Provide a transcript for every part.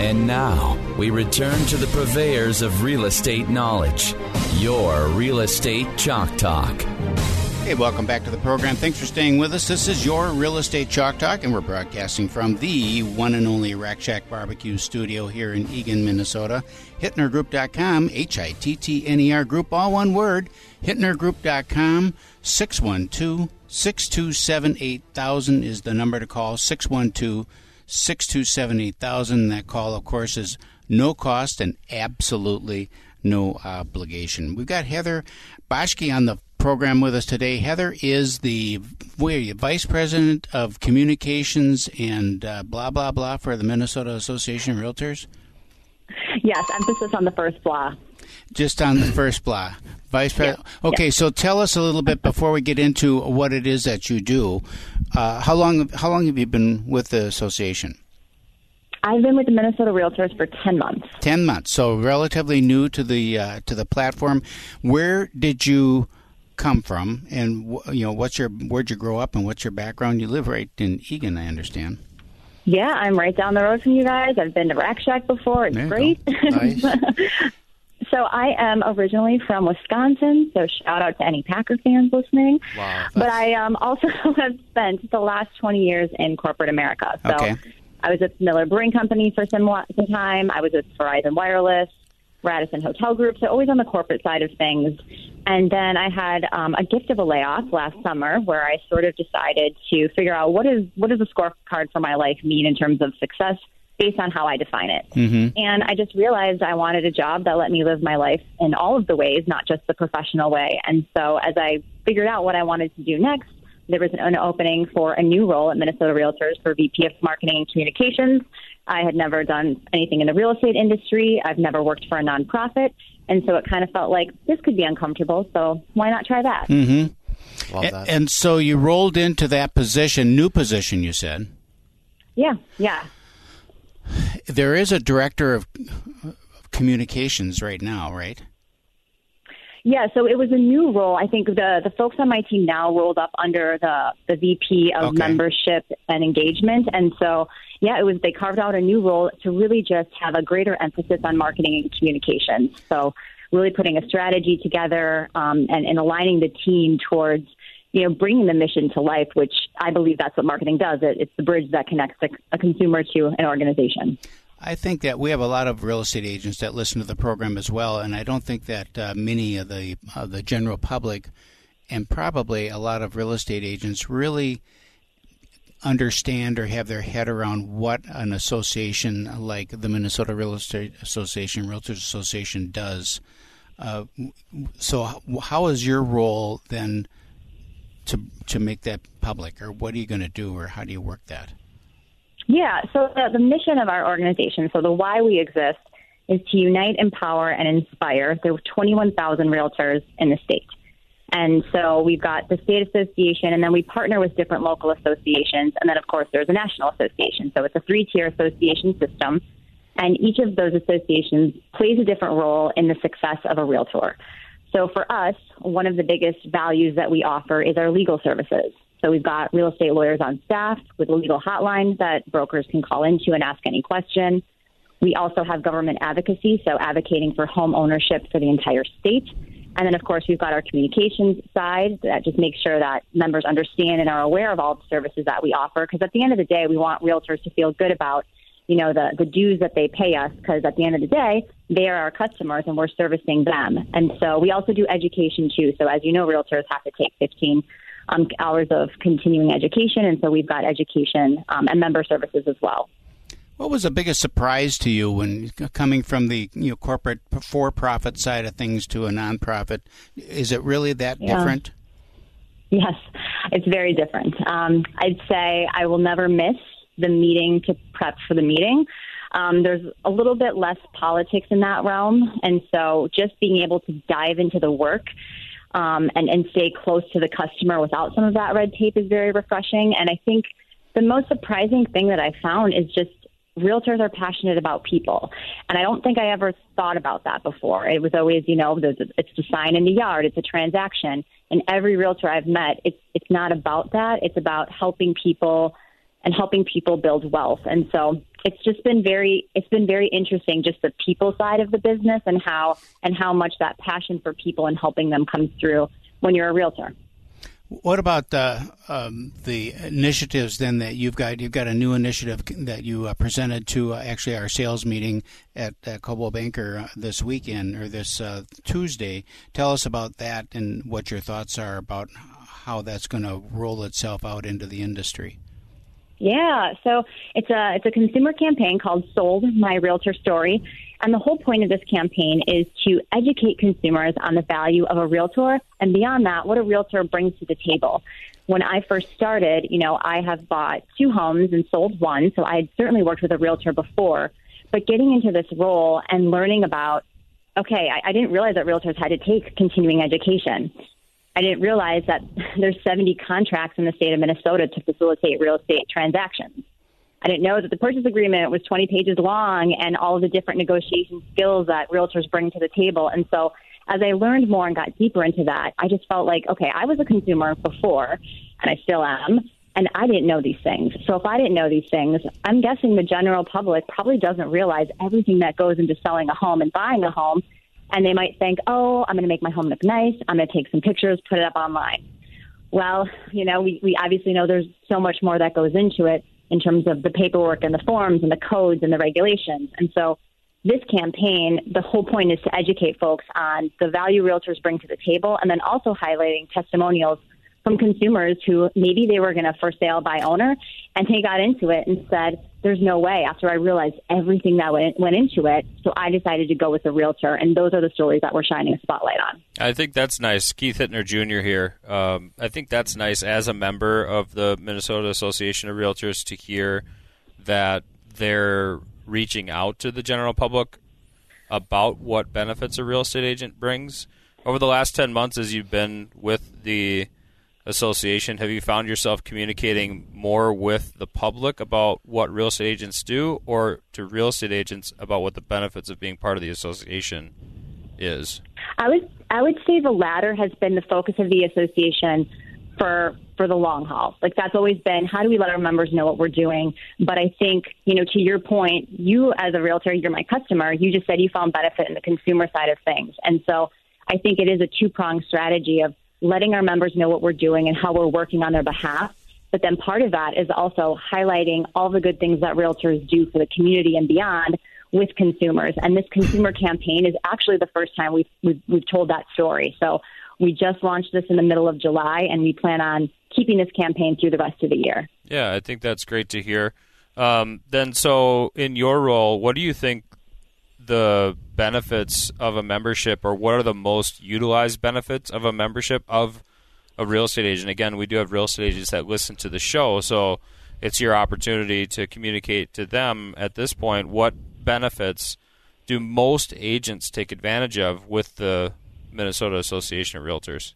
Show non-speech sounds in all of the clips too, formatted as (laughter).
And now we return to the purveyors of real estate knowledge, your Real Estate Chalk Talk. Hey, welcome back to the program. Thanks for staying with us. This is your Real Estate Chalk Talk, and we're broadcasting from the one and only Rack Shack Barbecue Studio here in Eagan, Minnesota. HittnerGroup.com, H I T T N E R Group, all one word. HittnerGroup.com, 612 627 8000 is the number to call. 612 627 8000. That call, of course, is no cost and absolutely no obligation. We've got Heather Boschke on the program with us today. Heather is the where you, Vice President of Communications and uh, blah blah blah for the Minnesota Association of Realtors. Yes, emphasis on the first blah. Just on the first blah, Vice President. Yeah. Okay, Yeah. so tell us a little bit before we get into what it is that you do. Uh, how long how long have you been with the association? I've been with the Minnesota Realtors for 10 months. Ten months, so relatively new to the uh, to the platform. Where did you come from, and you know what's your where'd you grow up, and what's your background? You live right in Eagan, I understand. Yeah, I'm right down the road from you guys. I've been to Rack Shack before. It's great. (laughs) Nice. (laughs) so I am originally from Wisconsin, so shout out to any Packer fans listening. Wow, But I um, also (laughs) have spent the last 20 years in corporate America. So Okay. I was at Miller Brewing Company for some, some time. I was at Verizon Wireless, Radisson Hotel Group, so always on the corporate side of things. And then I had um, a gift of a layoff last summer where I sort of decided to figure out what is what does the scorecard for my life mean in terms of success based on how I define it. Mm-hmm. And I just realized I wanted a job that let me live my life in all of the ways, not just the professional way. And so as I figured out what I wanted to do next, there was an opening for a new role at Minnesota Realtors for VP of Marketing and Communications. I had never done anything in the real estate industry. I've never worked for a nonprofit. And so it kind of felt like this could be uncomfortable. So why not try that? Mm-hmm. Love A- that. And so you rolled into that position, new position, you said. Yeah, yeah. There is a director of communications right now, right? Yeah, so it was a new role. I think the the folks on my team now rolled up under the the VP of Okay. membership and engagement, and so yeah, it was they carved out a new role to really just have a greater emphasis on marketing and communications. So really putting a strategy together um, and, and aligning the team towards you know bringing the mission to life, which I believe that's what marketing does. It, it's the bridge that connects a, consumer to an organization. I think that we have a lot of real estate agents that listen to the program as well, and I don't think that uh, many of the the general public, and probably a lot of real estate agents, really understand or have their head around what an association like the Minnesota Real Estate Association, Realtors Association, does. Uh, so, how is your role then to to make that public, or what are you going to do, or how do you work that? Yeah, so the, the mission of our organization, so the why we exist, is to unite, empower, and inspire. the 21,000 realtors in the state. And so we've got the state association, and then we partner with different local associations. And then, of course, there's a national association. So it's a three tier association system. And each of those associations plays a different role in the success of a realtor. So for us, one of the biggest values that we offer is our legal services. So we've got real estate lawyers on staff with a legal hotline that brokers can call into and ask any question. We also have government advocacy, so advocating for home ownership for the entire state. And then, of course, we've got our communications side that just makes sure that members understand and are aware of all the services that we offer. Because at the end of the day, we want realtors to feel good about, you know, the, the dues that they pay us. Because at the end of the day, they are our customers and we're servicing them. And so we also do education too. So as you know, realtors have to take 15 um, hours of continuing education. And so we've got education um, and member services as well. What was the biggest surprise to you when coming from the you know corporate for-profit side of things to a nonprofit? Is it really that Yeah. different? Yes, it's very different. Um, I'd say I will never miss the meeting to prep for the meeting. Um, there's a little bit less politics in that realm, and so just being able to dive into the work um, and, and stay close to the customer without some of that red tape is very refreshing. And I think the most surprising thing that I found is just realtors are passionate about people. And I don't think I ever thought about that before. It was always, you know, it's the sign in the yard, it's a transaction. And every realtor I've met, it's it's not about that. It's about helping people and helping people build wealth. And so it's just been very it's been very interesting just the people side of the business and how and how much that passion for people and helping them comes through when you're a realtor. What about the um, the initiatives then that you've got? You've got a new initiative that you uh, presented to uh, actually our sales meeting at uh, Coldwell Banker uh, this weekend or this uh, Tuesday. Tell us about that and what your thoughts are about how that's going to roll itself out into the industry. Yeah, so it's a it's a consumer campaign called Sold My Realtor Story, and the whole point of this campaign is to educate consumers on the value of a realtor and beyond that, what a realtor brings to the table. When I first started, you know, I have bought two homes and sold one, so I had certainly worked with a realtor before. But getting into this role and learning about, okay, I, I didn't realize that realtors had to take continuing education. I didn't realize that (laughs) there's 70 contracts in the state of Minnesota to facilitate real estate transactions. I didn't know that the purchase agreement was 20 pages long and all of the different negotiation skills that realtors bring to the table. And so as I learned more and got deeper into that, I just felt like, okay, I was a consumer before, and I still am, and I didn't know these things. So if I didn't know these things, I'm guessing the general public probably doesn't realize everything that goes into selling a home and buying a home and they might think, oh, I'm going to make my home look nice. I'm going to take some pictures, put it up online. Well, you know, we, we obviously know there's so much more that goes into it in terms of the paperwork and the forms and the codes and the regulations. And so this campaign, the whole point is to educate folks on the value realtors bring to the table and then also highlighting testimonials from consumers who maybe they were going to for sale by owner and they got into it and said, there's no way after I realized everything that went, went into it. So I decided to go with a realtor. And those are the stories that we're shining a spotlight on. I think that's nice. Keith Hittner Jr. here. Um, I think that's nice as a member of the Minnesota Association of Realtors to hear that they're reaching out to the general public about what benefits a real estate agent brings. Over the last 10 months, as you've been with the association, have you found yourself communicating more with the public about what real estate agents do or to real estate agents about what the benefits of being part of the association is? I would I would say the latter has been the focus of the association for for the long haul. Like that's always been how do we let our members know what we're doing? But I think, you know, to your point, you as a realtor, you're my customer, you just said you found benefit in the consumer side of things. And so I think it is a two pronged strategy of letting our members know what we're doing and how we're working on their behalf. But then part of that is also highlighting all the good things that realtors do for the community and beyond with consumers. And this consumer campaign is actually the first time we've, we've, we've told that story. So we just launched this in the middle of July, and we plan on keeping this campaign through the rest of the year. Yeah, I think that's great to hear. Um, then, so in your role, what do you think the benefits of a membership, or what are the most utilized benefits of a membership of a real estate agent? Again, we do have real estate agents that listen to the show, so it's your opportunity to communicate to them at this point what benefits do most agents take advantage of with the Minnesota Association of Realtors?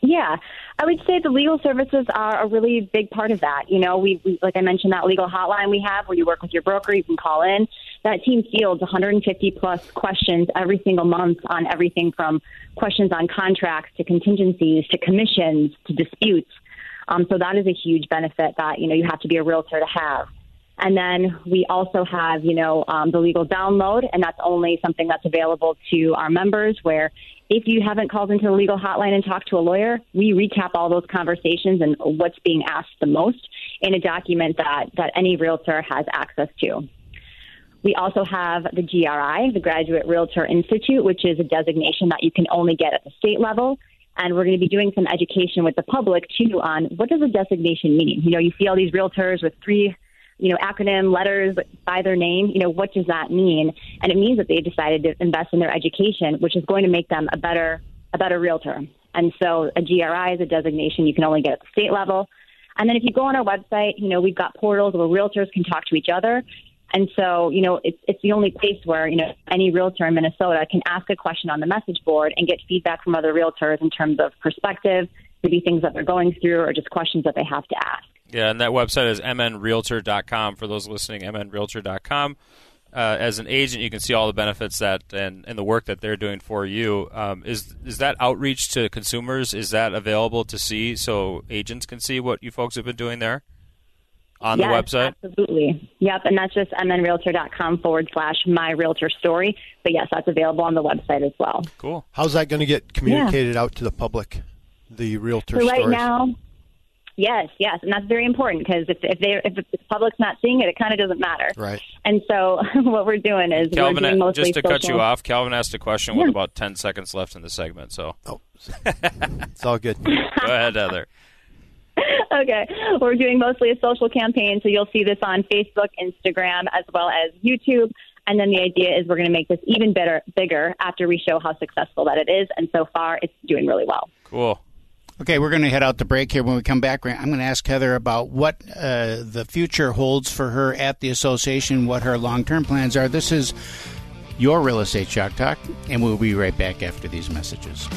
Yeah, I would say the legal services are a really big part of that. You know, we, we like I mentioned that legal hotline we have where you work with your broker, you can call in. That team fields 150 plus questions every single month on everything from questions on contracts to contingencies to commissions to disputes. Um, so that is a huge benefit that you know you have to be a realtor to have. And then we also have, you know, um, the legal download, and that's only something that's available to our members. Where if you haven't called into the legal hotline and talked to a lawyer, we recap all those conversations and what's being asked the most in a document that that any realtor has access to. We also have the GRI, the Graduate Realtor Institute, which is a designation that you can only get at the state level. And we're going to be doing some education with the public too on what does a designation mean. You know, you see all these realtors with three you know, acronym letters by their name, you know, what does that mean? And it means that they decided to invest in their education, which is going to make them a better a better realtor. And so a GRI is a designation you can only get at the state level. And then if you go on our website, you know, we've got portals where realtors can talk to each other. And so, you know, it's, it's the only place where, you know, any realtor in Minnesota can ask a question on the message board and get feedback from other realtors in terms of perspective, maybe things that they're going through or just questions that they have to ask. Yeah, and that website is mnrealtor.com for those listening, mnrealtor.com. Uh, as an agent, you can see all the benefits that and, and the work that they're doing for you. Um, is is that outreach to consumers? Is that available to see so agents can see what you folks have been doing there? On yes, the website? Absolutely. Yep. And that's just mnrealtor.com forward slash my realtor story. But yes, that's available on the website as well. Cool. How's that going to get communicated yeah. out to the public? The realtor so right stories? now, yes, yes, and that's very important because if if, they, if the public's not seeing it, it kind of doesn't matter. Right. And so (laughs) what we're doing is Calvin, we're doing mostly just to social. cut you off. Calvin asked a question with about ten seconds left in the segment. So. Oh, (laughs) it's all good. (laughs) Go ahead, Heather. (laughs) okay. We're doing mostly a social campaign, so you'll see this on Facebook, Instagram, as well as YouTube. And then the idea is we're going to make this even better, bigger after we show how successful that it is. And so far, it's doing really well. Cool. Okay, we're going to head out the break here. When we come back, I'm going to ask Heather about what uh, the future holds for her at the association, what her long term plans are. This is your Real Estate Chalk Talk, and we'll be right back after these messages.